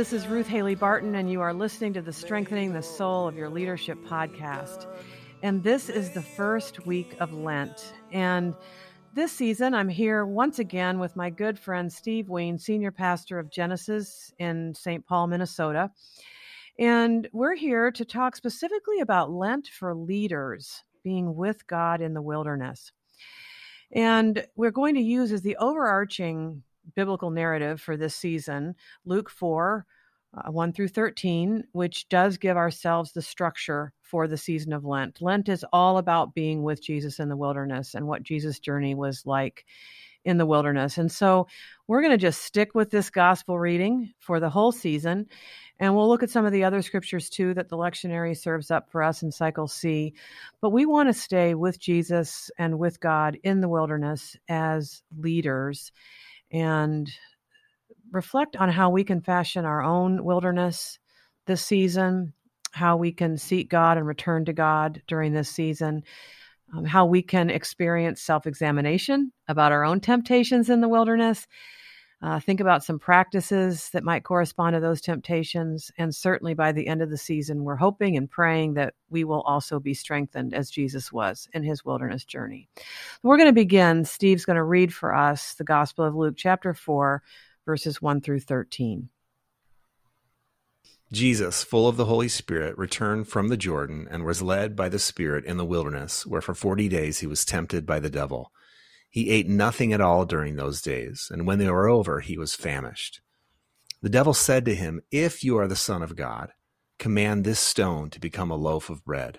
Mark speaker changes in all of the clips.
Speaker 1: This is Ruth Haley Barton, and you are listening to the Strengthening the Soul of Your Leadership podcast. And this is the first week of Lent. And this season, I'm here once again with my good friend Steve Wiens, senior pastor of Genesis in St. Paul, Minnesota. And we're here to talk specifically about Lent for leaders, being with God in the wilderness. And we're going to use as the overarching biblical narrative for this season Luke 4, uh, 1 through 13, which does give ourselves the structure for the season of Lent. Lent is all about being with Jesus in the wilderness and what Jesus' journey was like in the wilderness. And so we're going to just stick with this gospel reading for the whole season. And we'll look at some of the other scriptures too that the lectionary serves up for us in cycle C. But we want to stay with Jesus and with God in the wilderness as leaders and reflect on how we can fashion our own wilderness this season, how we can seek God and return to God during this season, um, how we can experience self examination about our own temptations in the wilderness. Uh, think about some practices that might correspond to those temptations. And certainly by the end of the season, we're hoping and praying that we will also be strengthened as Jesus was in his wilderness journey. We're going to begin. Steve's going to read for us the Gospel of Luke, chapter 4, verses 1 through 13.
Speaker 2: Jesus, full of the Holy Spirit, returned from the Jordan and was led by the Spirit in the wilderness, where for forty days he was tempted by the devil. He ate nothing at all during those days, and when they were over, he was famished. The devil said to him, If you are the Son of God, command this stone to become a loaf of bread.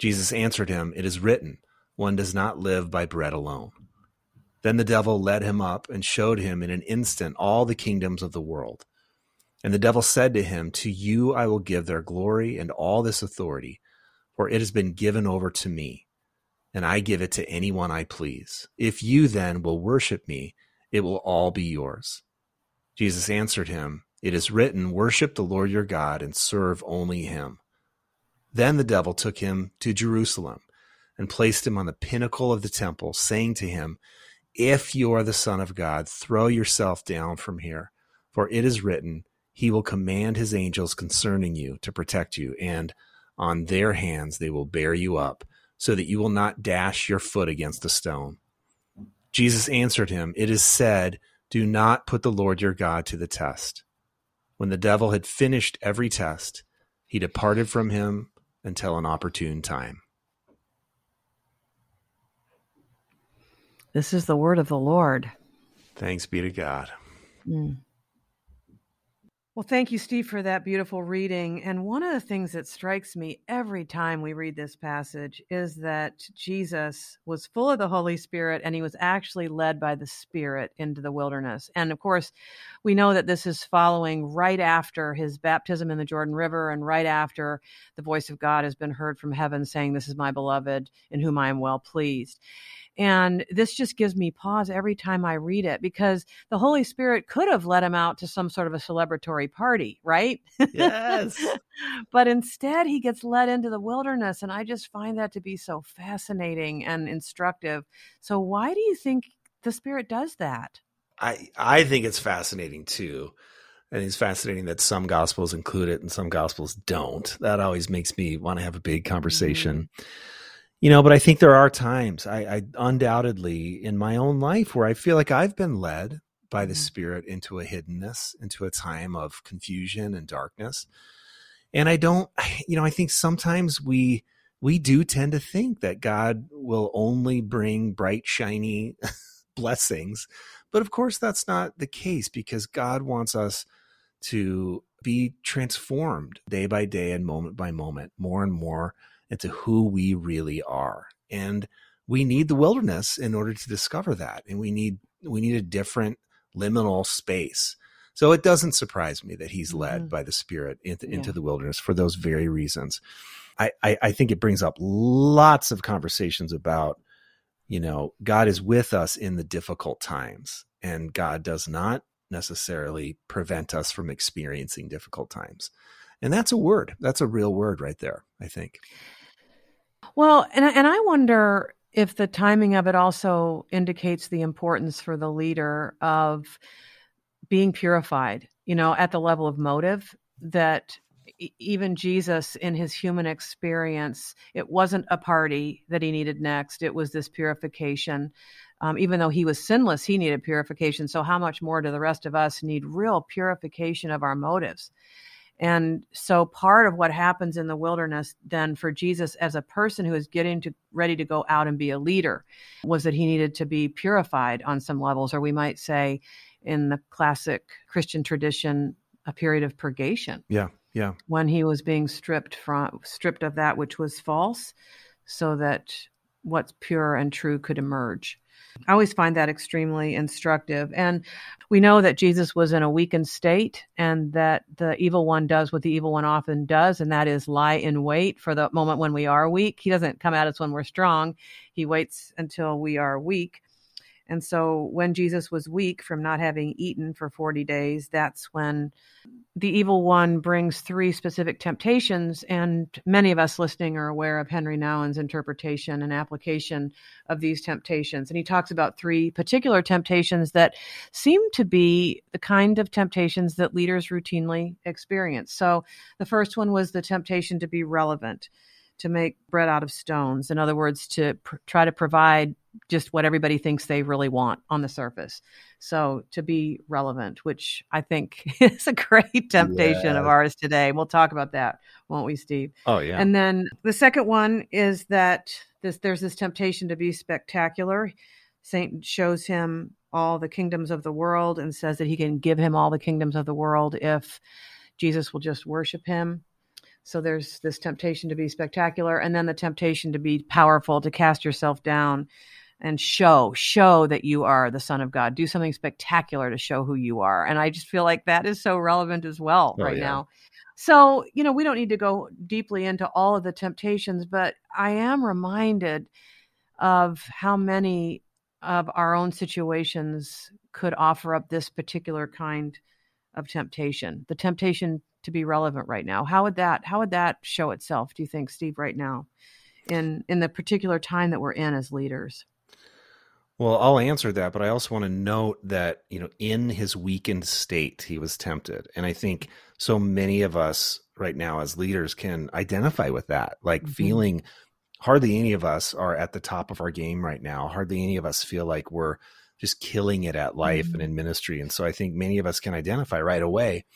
Speaker 2: Jesus answered him, It is written, One does not live by bread alone. Then the devil led him up and showed him in an instant all the kingdoms of the world. And the devil said to him, To you I will give their glory and all this authority, for it has been given over to me, and I give it to anyone I please. If you then will worship me, it will all be yours. Jesus answered him, It is written, Worship the Lord your God and serve only him. Then the devil took him to Jerusalem and placed him on the pinnacle of the temple, saying to him, If you are the Son of God, throw yourself down from here, for it is written, he will command his angels concerning you to protect you, and on their hands they will bear you up, so that you will not dash your foot against a stone. Jesus answered him, It is said, Do not put the Lord your God to the test. When the devil had finished every test, he departed from him until an opportune time.
Speaker 1: This is the word of the Lord.
Speaker 2: Thanks be to God.
Speaker 1: Mm. Well, thank you, Steve, for that beautiful reading. And one of the things that strikes me every time we read this passage is that Jesus was full of the Holy Spirit and he was actually led by the Spirit into the wilderness. And of course, we know that this is following right after his baptism in the Jordan River and right after the voice of God has been heard from heaven saying, This is my beloved in whom I am well pleased. And this just gives me pause every time I read it because the Holy Spirit could have led him out to some sort of a celebratory party, right?
Speaker 2: Yes.
Speaker 1: but instead, he gets led into the wilderness. And I just find that to be so fascinating and instructive. So, why do you think the Spirit does that?
Speaker 2: I, I think it's fascinating too. And it's fascinating that some gospels include it and some gospels don't. That always makes me want to have a big conversation. Mm-hmm you know but i think there are times I, I, undoubtedly in my own life where i feel like i've been led by the mm-hmm. spirit into a hiddenness into a time of confusion and darkness and i don't you know i think sometimes we we do tend to think that god will only bring bright shiny blessings but of course that's not the case because god wants us to be transformed day by day and moment by moment more and more into who we really are. And we need the wilderness in order to discover that. And we need we need a different liminal space. So it doesn't surprise me that he's led mm-hmm. by the Spirit into, yeah. into, the wilderness for those very reasons. I, I, I think it brings up lots of conversations about, you know, God is with us in the difficult times, and God does not necessarily prevent us from experiencing difficult times. And that's a word. That's a real word right there, I think.
Speaker 1: Well, and and I wonder if the timing of it also indicates the importance for the leader of being purified, you know, at the level of motive that even Jesus in his human experience, it wasn't a party that he needed next. It was this purification. Um, even though he was sinless, he needed purification. So, how much more do the rest of us need real purification of our motives? And so, part of what happens in the wilderness then for Jesus as a person who is getting to ready to go out and be a leader was that he needed to be purified on some levels, or we might say, in the classic Christian tradition, a period of purgation.
Speaker 2: Yeah. Yeah.
Speaker 1: When he was being stripped from stripped of that which was false so that what's pure and true could emerge. I always find that extremely instructive. And we know that Jesus was in a weakened state and that the evil one does what the evil one often does, and that is lie in wait for the moment when we are weak. He doesn't come at us when we're strong, he waits until we are weak. And so when Jesus was weak from not having eaten for 40 days, that's when the evil one brings three specific temptations. And many of us listening are aware of Henri Nouwen's interpretation and application of these temptations. And he talks about three particular temptations that seem to be the kind of temptations that leaders routinely experience. So the first one was the temptation to be relevant to make bread out of stones. In other words, to pr- try to provide just what everybody thinks they really want on the surface. So to be relevant, which I think is a great temptation yeah. of ours today. We'll talk about that, won't we, Steve?
Speaker 2: Oh yeah.
Speaker 1: And then the second one is that this there's this temptation to be spectacular. Satan shows him all the kingdoms of the world and says that he can give him all the kingdoms of the world if Jesus will just worship him. So there's this temptation to be spectacular and then the temptation to be powerful, to cast yourself down and show show that you are the son of god. Do something spectacular to show who you are. And i just feel like that is so relevant as well oh, right yeah. now. So you know we don't need to go deeply into all of the temptations but i am reminded of how many of our own situations could offer up this particular kind of temptation. The temptation to be relevant right now how would that how would that show itself do you think steve right now in in the particular time that we're in as leaders
Speaker 2: well, I'll answer that, but I also want to note that, you know, in his weakened state, he was tempted. And I think so many of us right now as leaders can identify with that, like mm-hmm. feeling hardly any of us are at the top of our game right now. Hardly any of us feel like we're just killing it at life mm-hmm. and in ministry. And so I think many of us can identify right away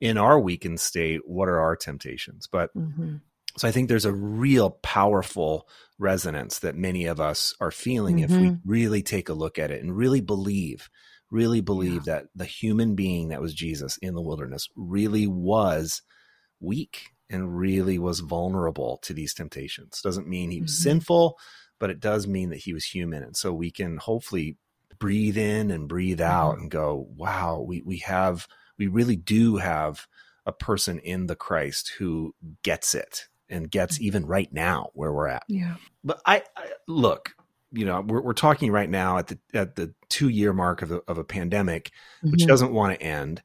Speaker 2: in our weakened state what are our temptations. But mm-hmm. So I think there's a real powerful resonance that many of us are feeling mm-hmm. if we mm-hmm. really take a look at it and really believe, really believe yeah. that the human being that was Jesus in the wilderness really was weak and really was vulnerable to these temptations. Doesn't mean he was mm-hmm. sinful, but it does mean that he was human. And so we can hopefully breathe in and breathe out mm-hmm. and go, wow, we, we have, we really do have a person in the Christ who gets it and gets mm-hmm. even right now where we're at.
Speaker 1: Yeah.
Speaker 2: But I, I look, you know, we're, we're talking right now at the at the two year mark of, a, of a pandemic, mm-hmm. which doesn't want to end.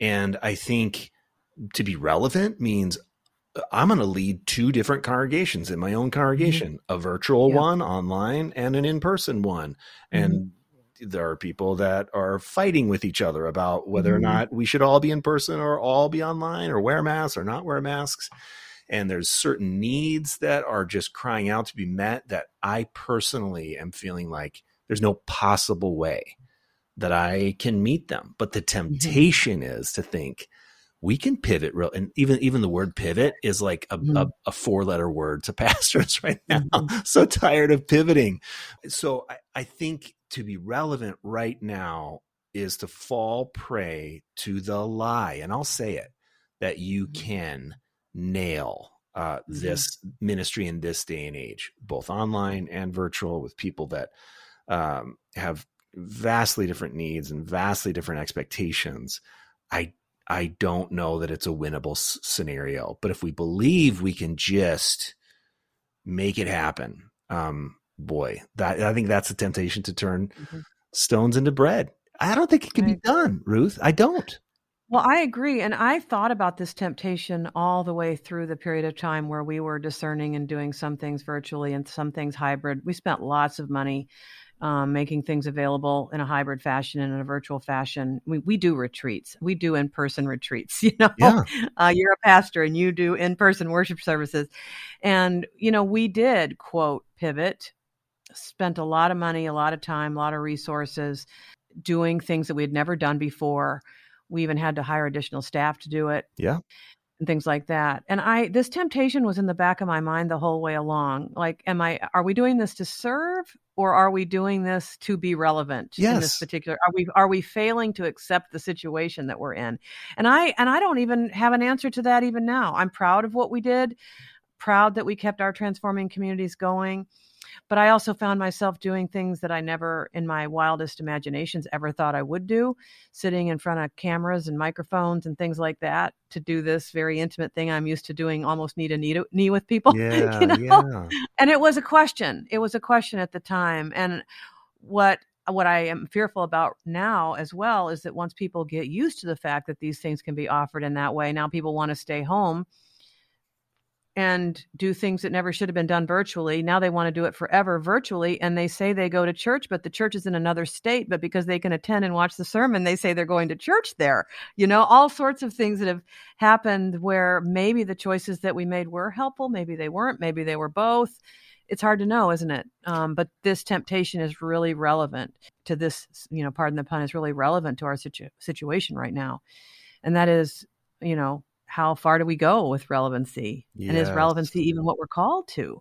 Speaker 2: And I think to be relevant means uh, I'm going to lead two different congregations in my own congregation, mm-hmm. a virtual yeah. one online and an in person one. Mm-hmm. And there are people that are fighting with each other about whether or mm-hmm. not we should all be in person or all be online or wear masks or not wear masks and there's certain needs that are just crying out to be met that I personally am feeling like there's no possible way that I can meet them. But the mm-hmm. temptation mm-hmm. is to think we can pivot real and even even the word pivot is like a, mm-hmm. a, a four letter word to pastors right now. Mm-hmm. so tired of pivoting. So I, I think to be relevant right now is to fall prey to the lie. And I'll say it that you mm-hmm. can nail uh, mm-hmm. this ministry in this day and age, both online and virtual, with people that um, have vastly different needs and vastly different expectations. I I don't know that it's a winnable s- scenario, but if we believe we can just make it happen, um, boy, that I think that's a temptation to turn mm-hmm. stones into bread. I don't think it can be done, Ruth. I don't.
Speaker 1: Well, I agree. And I thought about this temptation all the way through the period of time where we were discerning and doing some things virtually and some things hybrid. We spent lots of money um, making things available in a hybrid fashion and in a virtual fashion. We, we do retreats. We do in person retreats. You know,
Speaker 2: Yeah.
Speaker 1: uh, you're a pastor and you do in person worship services, and you know we did quote pivot, spent a lot of money, a lot of time, a lot of resources doing things that we had never done before. We even had to hire additional staff to do it
Speaker 2: Yeah.
Speaker 1: and things like that. And I this temptation was in the back of my mind the whole way along. Like, am I are we doing this to serve or are we doing this to be relevant in this particular are we are we failing to accept the situation that we're in? And I and I don't even have an answer to that even now. I'm proud of what we did, proud that we kept our transforming communities going. But I also found myself doing things that I never in my wildest imaginations ever thought I would do sitting in front of cameras and microphones and things like that to do this very intimate thing I'm used to doing almost knee to knee, to, knee with people.
Speaker 2: Yeah.
Speaker 1: you know?
Speaker 2: Yeah.
Speaker 1: And it was a question. It was a question at the time. And what what I am fearful about now as well is that once people get used to the fact that these things can be offered in that way, now people want to stay home and do things that never should have been done virtually. Now they want to do it forever virtually. And they say they go to church, but the church is in another state. But because they can attend and watch the sermon, they say they're going to church there. You know, all sorts of things that have happened where maybe the choices that we made were helpful, maybe they weren't, maybe they were both. It's hard to know, isn't it? Um, but this temptation is really relevant to this, you know, pardon the pun, is really relevant to our situ- situation right now. And that is, you know, how far do we go with relevancy? And is relevancy even what we're called to?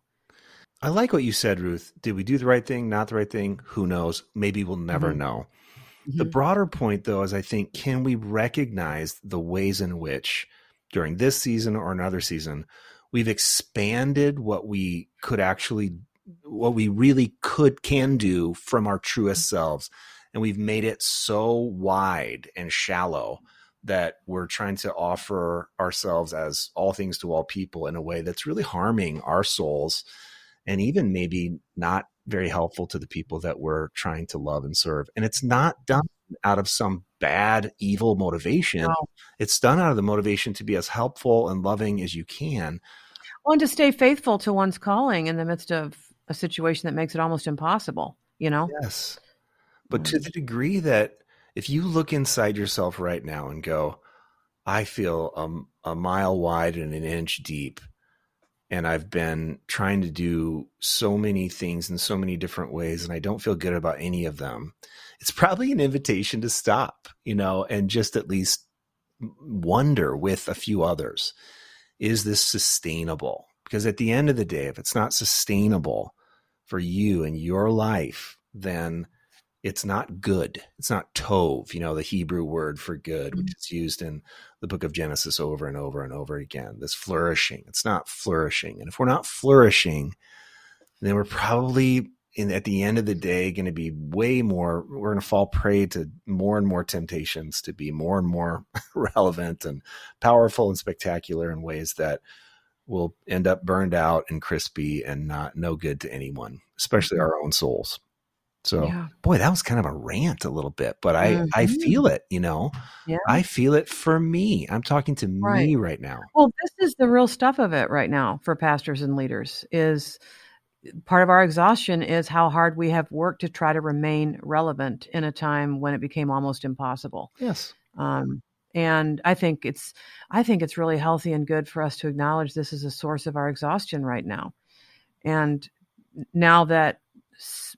Speaker 2: I like what you said, Ruth. Did we do the right thing? Not the right thing? Who knows? Maybe we'll never
Speaker 1: Mhm.
Speaker 2: know. The
Speaker 1: Mhm.
Speaker 2: broader point, though, is I think can we recognize the ways in which during this season or another season we've expanded what we could actually, what we really could can do from our truest selves, and we've made it so wide and shallow that we're trying to offer ourselves as all things to all people in a way that's really harming our souls and even maybe not very helpful to the people that we're trying to love and serve. And it's not done out of some bad, evil motivation.
Speaker 1: No.
Speaker 2: It's done out of the motivation to be as helpful and loving as you can.
Speaker 1: Well, and to stay faithful to one's calling in the midst of a situation that makes it almost impossible, you know?
Speaker 2: Yes. But to mm. the degree that if you look inside yourself right now and go, I feel a, a mile wide and an inch deep, and I've been trying to do so many things in so many different ways, and I don't feel good about any of them, it's probably an invitation to stop, you know, and just at least wonder with a few others is this sustainable? Because at the end of the day, if it's not sustainable for you and your life, then it's not good. It's not tov, you know, the Hebrew word for good, which mm. is used in the book of Genesis over and over and over again. This flourishing. It's not flourishing. And if we're not flourishing, then we're probably in at the end of the day going to be way more we're going to fall prey to more and more temptations to be more and more relevant and powerful and spectacular in ways that will end up burned out and crispy and not no good to anyone, especially mm-hmm. our own souls. So,
Speaker 1: Yeah.
Speaker 2: boy, that was kind of a rant a little bit, but I I
Speaker 1: Mhm.
Speaker 2: feel it, you know.
Speaker 1: Yeah.
Speaker 2: I feel it for me. I'm talking to me
Speaker 1: Right.
Speaker 2: right now.
Speaker 1: Well, this is the real stuff of it right now for pastors and leaders is part of our exhaustion is how hard we have worked to try to remain relevant in a time when it became almost impossible.
Speaker 2: Yes.
Speaker 1: Um, and I think it's I think it's really healthy and good for us to acknowledge this is a source of our exhaustion right now. And now that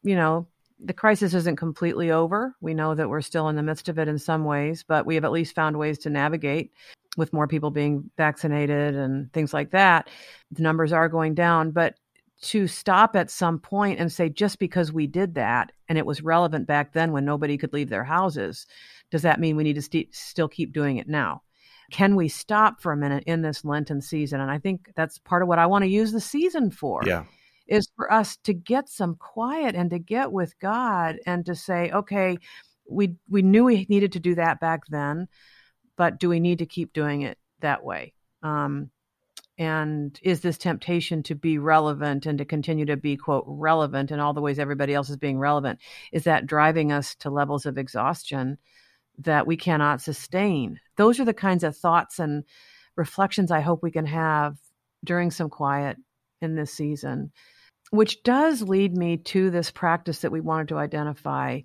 Speaker 1: you know the crisis isn't completely over, we know that we're still in the midst of it in some ways, but we have at least found ways to navigate with more people being vaccinated and things like that. The numbers are going down, but to stop at some point and say just because we did that and it was relevant back then when nobody could leave their houses does that mean we need to st- still keep doing it now can we stop for a minute in this lenten season and i think that's part of what i want to use the season for
Speaker 2: Yeah.
Speaker 1: Is for us to get some quiet and to get with god and to say okay we we knew we needed to do that back then but do we need to keep doing it that way? Um, and is this temptation to be relevant and to continue to be quote relevant in all the ways everybody else is being relevant is that driving us to levels of exhaustion that we cannot sustain? Those are the kinds of thoughts and reflections i hope we can have during some quiet in this season which does lead me to this practice that we wanted to identify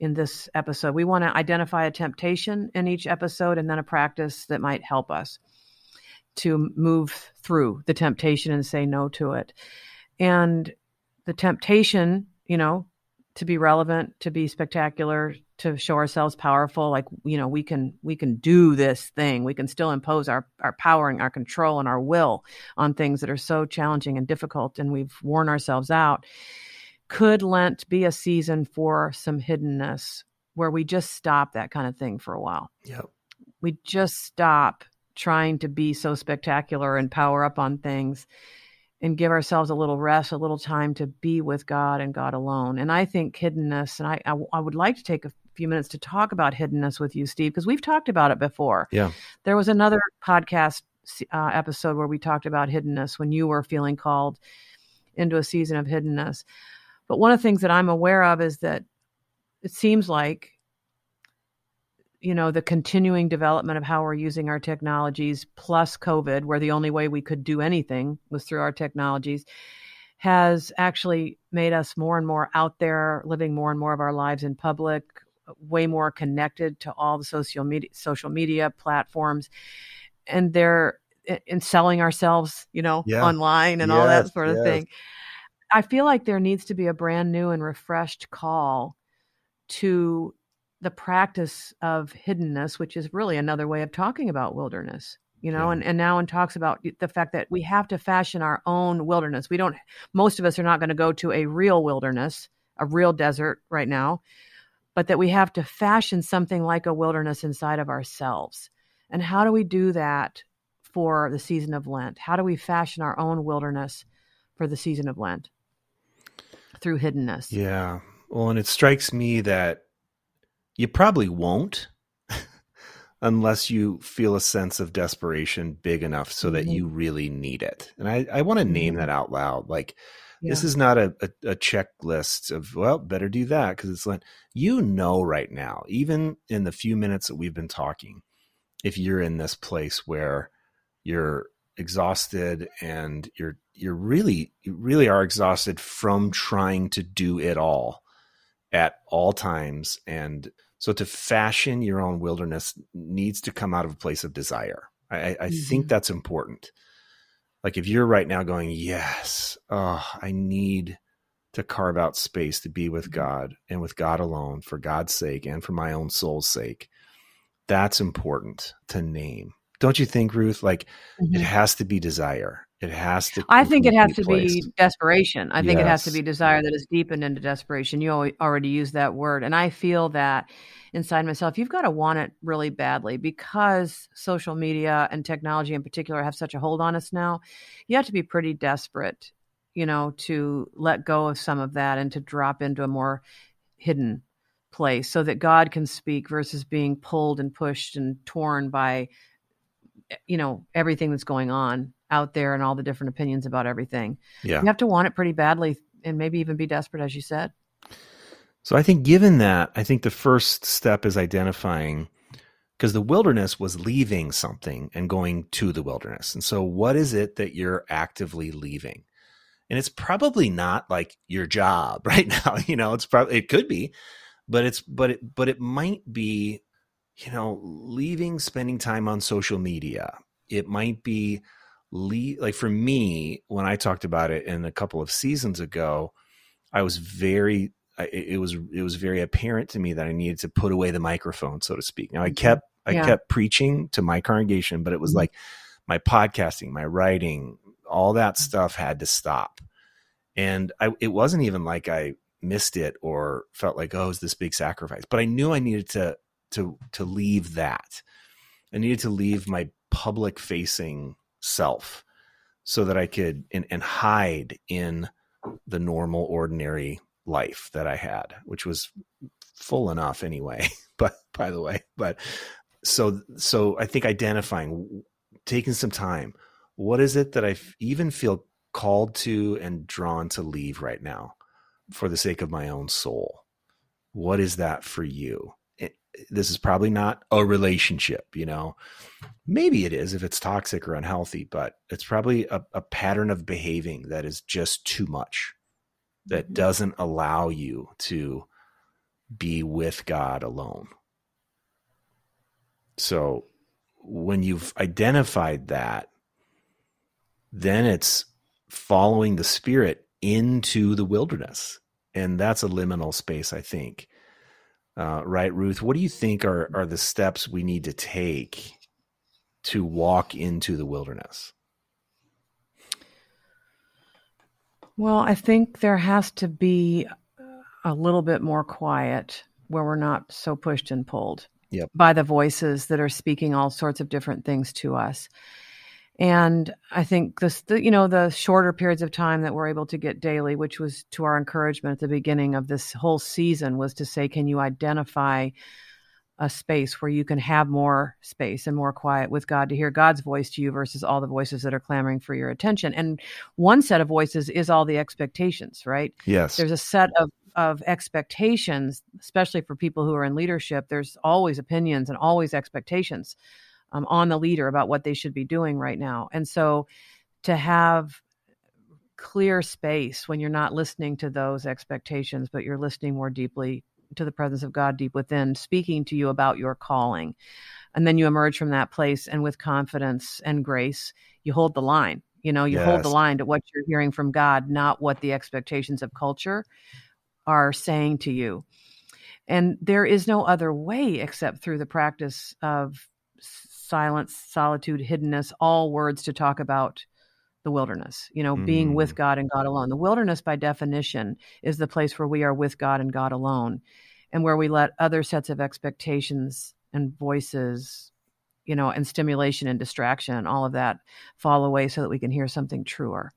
Speaker 1: in this episode. We want to identify a temptation in each episode and then a practice that might help us to move through the temptation and say no to it. And the temptation, you know, to be relevant, to be spectacular, to show ourselves powerful, like you know, we can we can do this thing. We can still impose our our power and our control and our will on things that are so challenging and difficult, and we've worn ourselves out. Could Lent be a season for some hiddenness where we just stop that kind of thing for a while?
Speaker 2: Yep.
Speaker 1: We just stop trying to be so spectacular and power up on things and give ourselves a little rest, a little time to be with God and God alone. And I think hiddenness, and I, I, I would like to take a few minutes to talk about hiddenness with you, Steve, because we've talked about it before.
Speaker 2: Yeah.
Speaker 1: There was another podcast uh, episode where we talked about hiddenness when you were feeling called into a season of hiddenness. But one of the things that I'm aware of is that it seems like you know the continuing development of how we're using our technologies plus covid where the only way we could do anything was through our technologies has actually made us more and more out there living more and more of our lives in public way more connected to all the social media social media platforms and they're eh, in selling ourselves you know yeah. online and yes, all that sort of yes. thing i feel like there needs to be a brand new and refreshed call to the practice of hiddenness, which is really another way of talking about wilderness, you know, yeah. and, Henri Nouwen talks about the fact that we have to fashion our own wilderness. We don't, most of us are not going to go to a real wilderness, a real desert right now, but that we have to fashion something like a wilderness inside of ourselves. And how do we do that for the season of Lent? How do we fashion our own wilderness for the season of Lent? Through hiddenness.
Speaker 2: Yeah. Well, and it strikes me that you probably won't unless you feel a sense of desperation big enough so mm-hmm. that you really need it. And I, I want to name mm-hmm. that out loud. Like, yeah. this is not a, a, a, checklist of, well, better do that because it's like, you know, right now, even in the few minutes that we've been talking, if you're in this place where you're exhausted and you're, you're really, you really are exhausted from trying to do it all at all times and so to fashion your own wilderness needs to come out of a place of desire. I, I mm-hmm. think that's important. Like if you're right now going, yes, oh, I need to carve out space to be with mm-hmm. God and with God alone for God's sake and for my own soul's sake. That's important to name. Don't you think, Ruth? Like mm-hmm. it has to be desire. It has to.
Speaker 1: I think it has to placed. be desperation. I think yes. it has to be desire that is deepened into desperation. You already used that word, and I feel that inside myself. You've got to want it really badly because social media and technology in particular have such a hold on us now. You have to be pretty desperate, you know, to let go of some of that and to drop into a more hidden place so that God can speak versus being pulled and pushed and torn by eh, you know everything that's going on out there and all the different opinions about everything.
Speaker 2: Yeah.
Speaker 1: You have to want it pretty badly and maybe even be desperate, as you said.
Speaker 2: So I think, given that, I think the first step is identifying because the wilderness was leaving something and going to the wilderness. And so, what is it that you're actively leaving? And it's probably not like your job right now. You know, it's probably it could be, but it's but it but it might be, you know, leaving spending time on social media. It might be like for me, when I talked about it in a couple of seasons ago, I was very, it was it was very apparent to me that I needed to put away the microphone, so to speak. Now I mm-hmm. kept I yeah. kept preaching to my congregation, but it was mm-hmm. like my podcasting, my writing, all that mm-hmm. stuff had to stop. And I, it wasn't even like I missed it or felt like oh, it's this big sacrifice, but I knew I needed to to to leave that. I needed to leave my public facing self so that I could and, and hide in the normal ordinary life that I had, which was full enough anyway. but by the way, but so so I think identifying, taking some time. What is it that I even feel called to and drawn to leave right now, for the sake of my own soul? What is that for you? this is probably not a relationship, you know. Maybe it is if it's toxic or unhealthy, but it's probably a, a pattern of behaving that is just too much. That mm-hmm. doesn't allow you to be with God alone. So when you've identified that, then it's following the spirit into the wilderness. And that's a liminal space, I think. Uh, right, Ruth? What do you think are, are the steps we need to take to walk into the wilderness?
Speaker 1: Well, I think there has to be a little bit more quiet where we're not so pushed and pulled
Speaker 2: yep.
Speaker 1: by the voices that are speaking all sorts of different things to us. And I think this, the, you know, the shorter periods of time that we're able to get daily, which was to our encouragement at the beginning of this whole season, was to say, can you identify a space where you can have more space and more quiet with God to hear God's voice to you versus all the voices that are clamoring for your attention. And one set of voices is all the expectations, right?
Speaker 2: Yes.
Speaker 1: There's a set of of expectations, especially for people who are in leadership. There's always opinions and always expectations um, on the leader about what they should be doing right now. And so to have clear space when you're not listening to those expectations, but you're listening more deeply to the presence of God deep within, speaking to you about your calling. And then you emerge from that place and with confidence and grace, you hold the line. You know, you yes. hold the line to what you're hearing from God, not what the expectations of culture are saying to you. And there is no other way except through the practice of silence, solitude, hiddenness, all words to talk about the wilderness, you know, mm. being with mm. God and God alone. The wilderness, by definition, is the place where we are with God and God alone, and where we let other sets of expectations and voices, you know, and stimulation and distraction and all of that fall away so that we can hear something truer.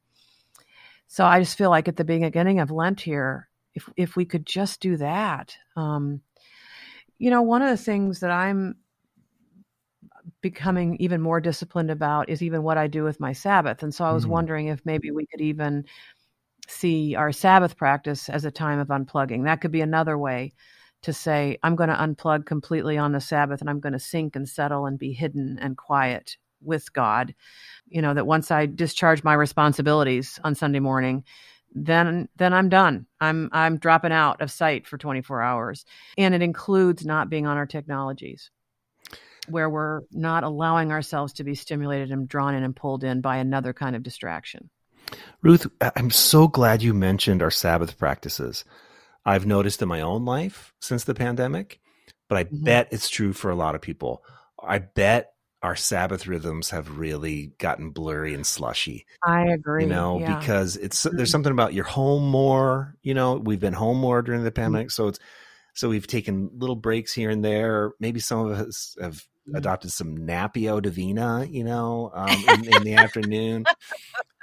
Speaker 1: So I just feel like at the beginning of Lent here, if if we could just do that, um, you know, one of the things that I'm becoming even more disciplined about is even what I do with my Sabbath. And so I was mm wondering if maybe we could even see our Sabbath practice as a time of unplugging. That could be another way to say, I'm going to unplug completely on the Sabbath and I'm going to sink and settle and be hidden and quiet with God. You know, that once I discharge my responsibilities on Sunday morning, then then I'm done. I'm I'm dropping out of sight for 24 hours. And it includes not being on our technologies where we're not allowing ourselves to be stimulated and drawn in and pulled in by another kind of distraction.
Speaker 2: Ruth, I'm so glad you mentioned our Sabbath practices. I've noticed in my own life since the pandemic, but I mm-hmm. bet it's true for a lot of people. I bet our Sabbath rhythms have really gotten blurry and slushy.
Speaker 1: I agree.
Speaker 2: You know, yeah. because it's there's mm-hmm. something about you're home more. You know, we've been home more during the mm-hmm. pandemic, mm-hmm. so it's so we've taken little breaks here and there. Maybe some of us have. Adopted some Lectio Divina, you know, um, in, in, the afternoon.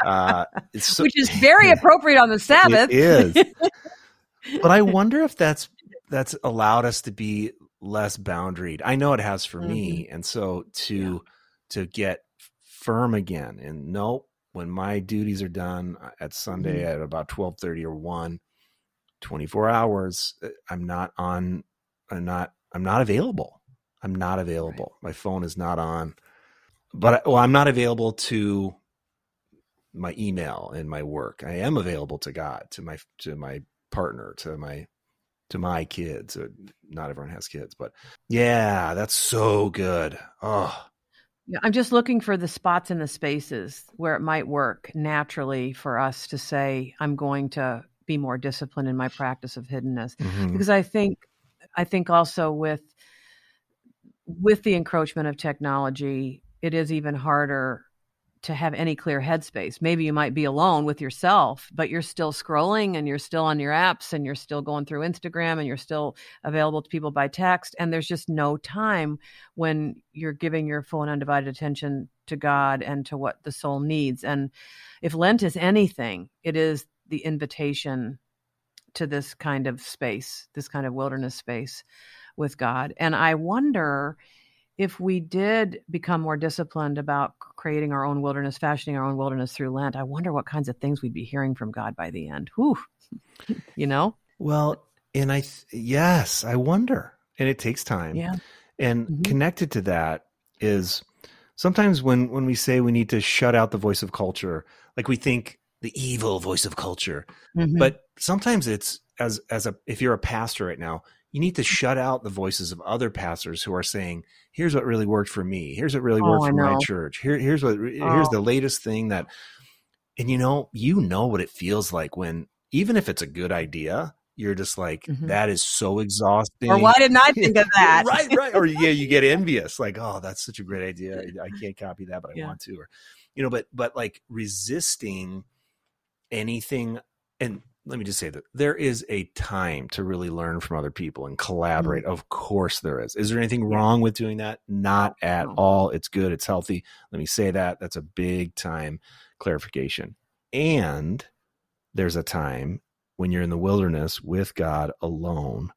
Speaker 2: Uh,
Speaker 1: so, Which is very appropriate on the Sabbath.
Speaker 2: It is. but I wonder if that's that's allowed us to be less boundaried. I know it has for mm-hmm. me, and so to yeah. to get firm again and nope when my duties are done uh, at Sunday mm-hmm. at about 12:30 or 1 24 hours uh, I'm not on I'm not I'm not available I'm not available. Right. My phone is not on. But well, I'm not available to my email and my work. I am available to God, to my to my partner, to my to my kids. Uh, not everyone has kids, but yeah, that's so good. Oh.
Speaker 1: Yeah, I'm just looking for the spots in the spaces where it might work naturally for us to say, I'm going to be more disciplined in my practice of hiddenness. Mm-hmm. Because I think I think also with with the encroachment of technology, it is even harder to have any clear headspace. Maybe you might be alone with yourself, but you're still scrolling and you're still on your apps and you're still going through Instagram and you're still available to people by text. And there's just no time when you're giving your full and undivided attention to God and to what the soul needs. And if Lent is anything, it is the invitation to this kind of space, this kind of wilderness space with God. And I wonder if we did become more disciplined about creating our own wilderness, fashioning our own wilderness through Lent, I wonder what kinds of things we'd be hearing from God by the end. Whew. you know?
Speaker 2: Well, and I, th- yes, I wonder. And it takes time.
Speaker 1: Yeah.
Speaker 2: And mm-hmm. connected to that is sometimes when, when we say we need to shut out the voice of culture, like we think the evil voice of culture.
Speaker 1: Mhm.
Speaker 2: But sometimes it's as as a if you're a pastor right now, you need to shut out the voices of other pastors who are saying, "Here's what really worked for me. Here's what really
Speaker 1: Oh,
Speaker 2: worked for my church. Here, here's what here's
Speaker 1: Oh.
Speaker 2: the latest thing that." And you know, you know what it feels like when even if it's a good idea, you're just like,
Speaker 1: Mhm.
Speaker 2: "That is so exhausting."
Speaker 1: or why didn't I think of that?
Speaker 2: right, right. Or yeah, you get envious, like, oh, that's such a great idea. I can't copy that, but I want to. Or you know, but but like resisting anything and let me just say that there is a time to really learn from other people and collaborate. Of course there is. Is there anything
Speaker 1: Mm-hmm.
Speaker 2: Wrong with doing that? Not at
Speaker 1: No.
Speaker 2: all. It's good, it's healthy. Let me say that. That's a big time clarification. And there's a time when you're in the wilderness with God alone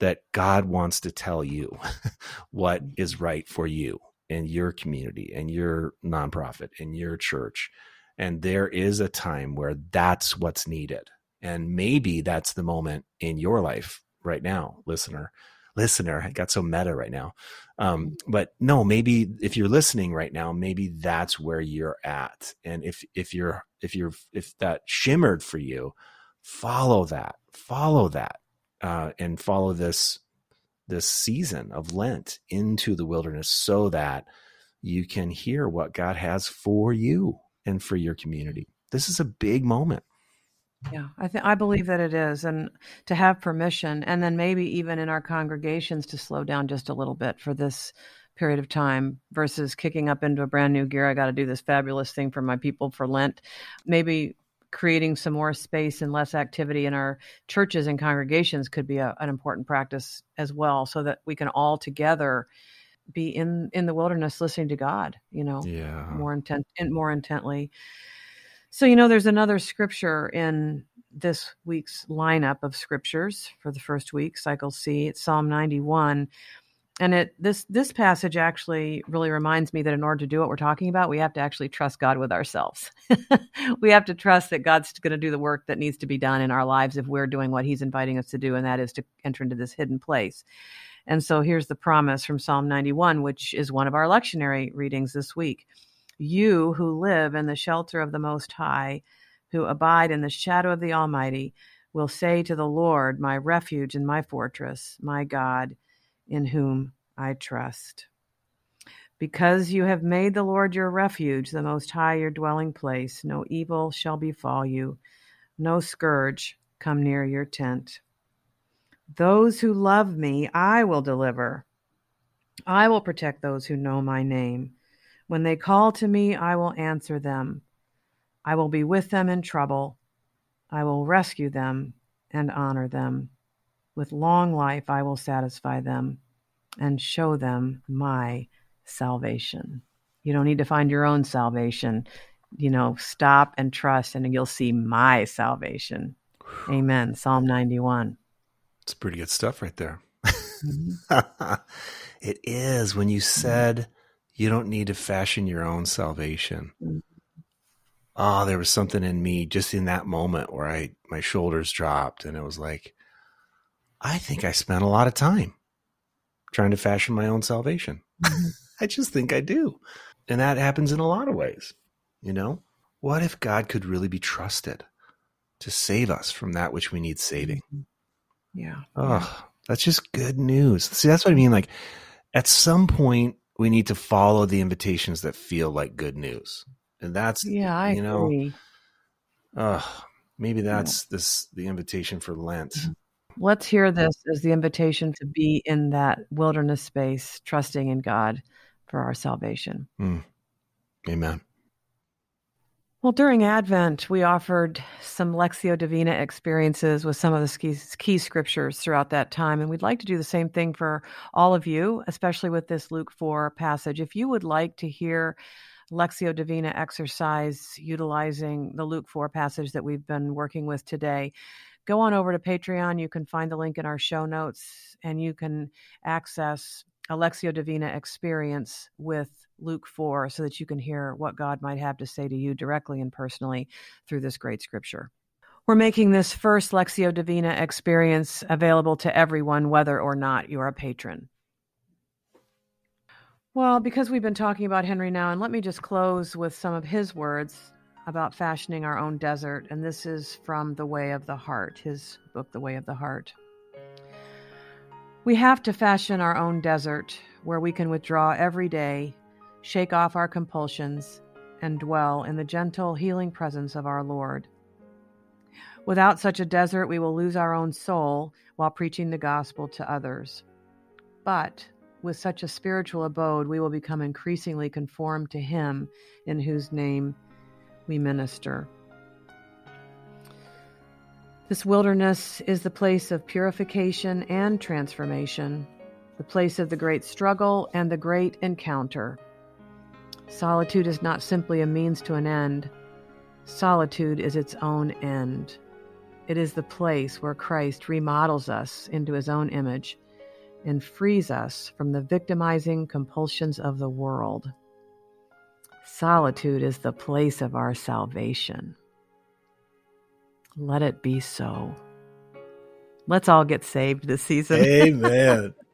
Speaker 2: that God wants to tell you what is right for you and your community and your nonprofit and your church. And there is a time where that's what's needed. And maybe that's the moment in your life right now, listener. Listener, I got so meta right now. Um, but no, maybe if you're listening right now, maybe that's where you're at. And if if you're if you're if that shimmered for you, follow that, follow that, uh, and follow this this season of Lent into the wilderness so that you can hear what God has for you and for your community. This is a big moment.
Speaker 1: Yeah, I think I believe that it is, and to have permission, and then maybe even in our congregations to slow down just a little bit for this period of time versus kicking up into a brand new gear. I got to do this fabulous thing for my people for Lent. Maybe creating some more space and less activity in our churches and congregations could be a, an important practice as well, so that we can all together be in in the wilderness listening to God. You know,
Speaker 2: Yeah.
Speaker 1: more intent and more intently. So you know, there's another scripture in this week's lineup of scriptures for the first week, cycle C. It's Psalm 91, and it this this passage actually really reminds me that in order to do what we're talking about, we have to actually trust God with ourselves. we have to trust that God's going to do the work that needs to be done in our lives if we're doing what He's inviting us to do, and that is to enter into this hidden place. And so here's the promise from Psalm 91, which is one of our lectionary readings this week. You who live in the shelter of the Most High, who abide in the shadow of the Almighty, will say to the Lord, My refuge and my fortress, my God, in whom I trust. Because you have made the Lord your refuge, the Most High your dwelling place, no evil shall befall you, no scourge come near your tent. Those who love me, I will deliver. I will protect those who know my name. When they call to me, I will answer them. I will be with them in trouble. I will rescue them and honor them. With long life, I will satisfy them and show them my salvation. You don't need to find your own salvation. You know, stop and trust, and you'll see my salvation. Amen. Psalm 91.
Speaker 2: It's pretty good stuff right there.
Speaker 1: Mhm.
Speaker 2: it is when you said you don't need to fashion your own salvation.
Speaker 1: Mhm.
Speaker 2: Oh, there was something in me just in that moment where I my shoulders dropped and it was like I think I spent a lot of time trying to fashion my own salvation.
Speaker 1: Mhm.
Speaker 2: I just think I do. And that happens in a lot of ways. You know, what if God could really be trusted to save us from that which we need saving?
Speaker 1: Yeah.
Speaker 2: Oh, that's just good news. See, that's what I mean. Like, at some point, we need to follow the invitations that feel like good news, and that's
Speaker 1: Yeah, I
Speaker 2: you know,
Speaker 1: agree.
Speaker 2: oh, maybe that's this the invitation for Lent.
Speaker 1: Mhm. Let's hear this as the invitation to be in that wilderness space, trusting in God for our salvation.
Speaker 2: Amen.
Speaker 1: Well, during Advent, we offered some Lectio Divina experiences with some of the key, scriptures throughout that time. And we'd like to do the same thing for all of you, especially with this Luke 4 passage. If you would like to hear Lectio Divina exercise utilizing the Luke 4 passage that we've been working with today, go on over to Patreon. You can find the link in our show notes and you can access a Lectio Divina experience with Luke 4 so that you can hear what God might have to say to you directly and personally through this great scripture. We're making this first Lectio Divina experience available to everyone, whether or not you're a patron. Well, because we've been talking about Henri Nouwen, and let me just close with some of his words. about fashioning our own desert, and this is from The Way of the Heart, his book, The Way of the Heart. We have to fashion our own desert where we can withdraw every day, shake off our compulsions, and dwell in the gentle, healing presence of our Lord. Without such a desert, we will lose our own soul while preaching the gospel to others. But with such a spiritual abode, we will become increasingly conformed to Him in whose name we minister. This wilderness is the place of purification and transformation, the place of the great struggle and the great encounter. Solitude is not simply a means to an end, solitude is its own end. It is the place where Christ remodels us into his own image and frees us from the victimizing compulsions of the world. Solitude is the place of our salvation. Let it be so. Let's all get saved this season.
Speaker 2: Amen.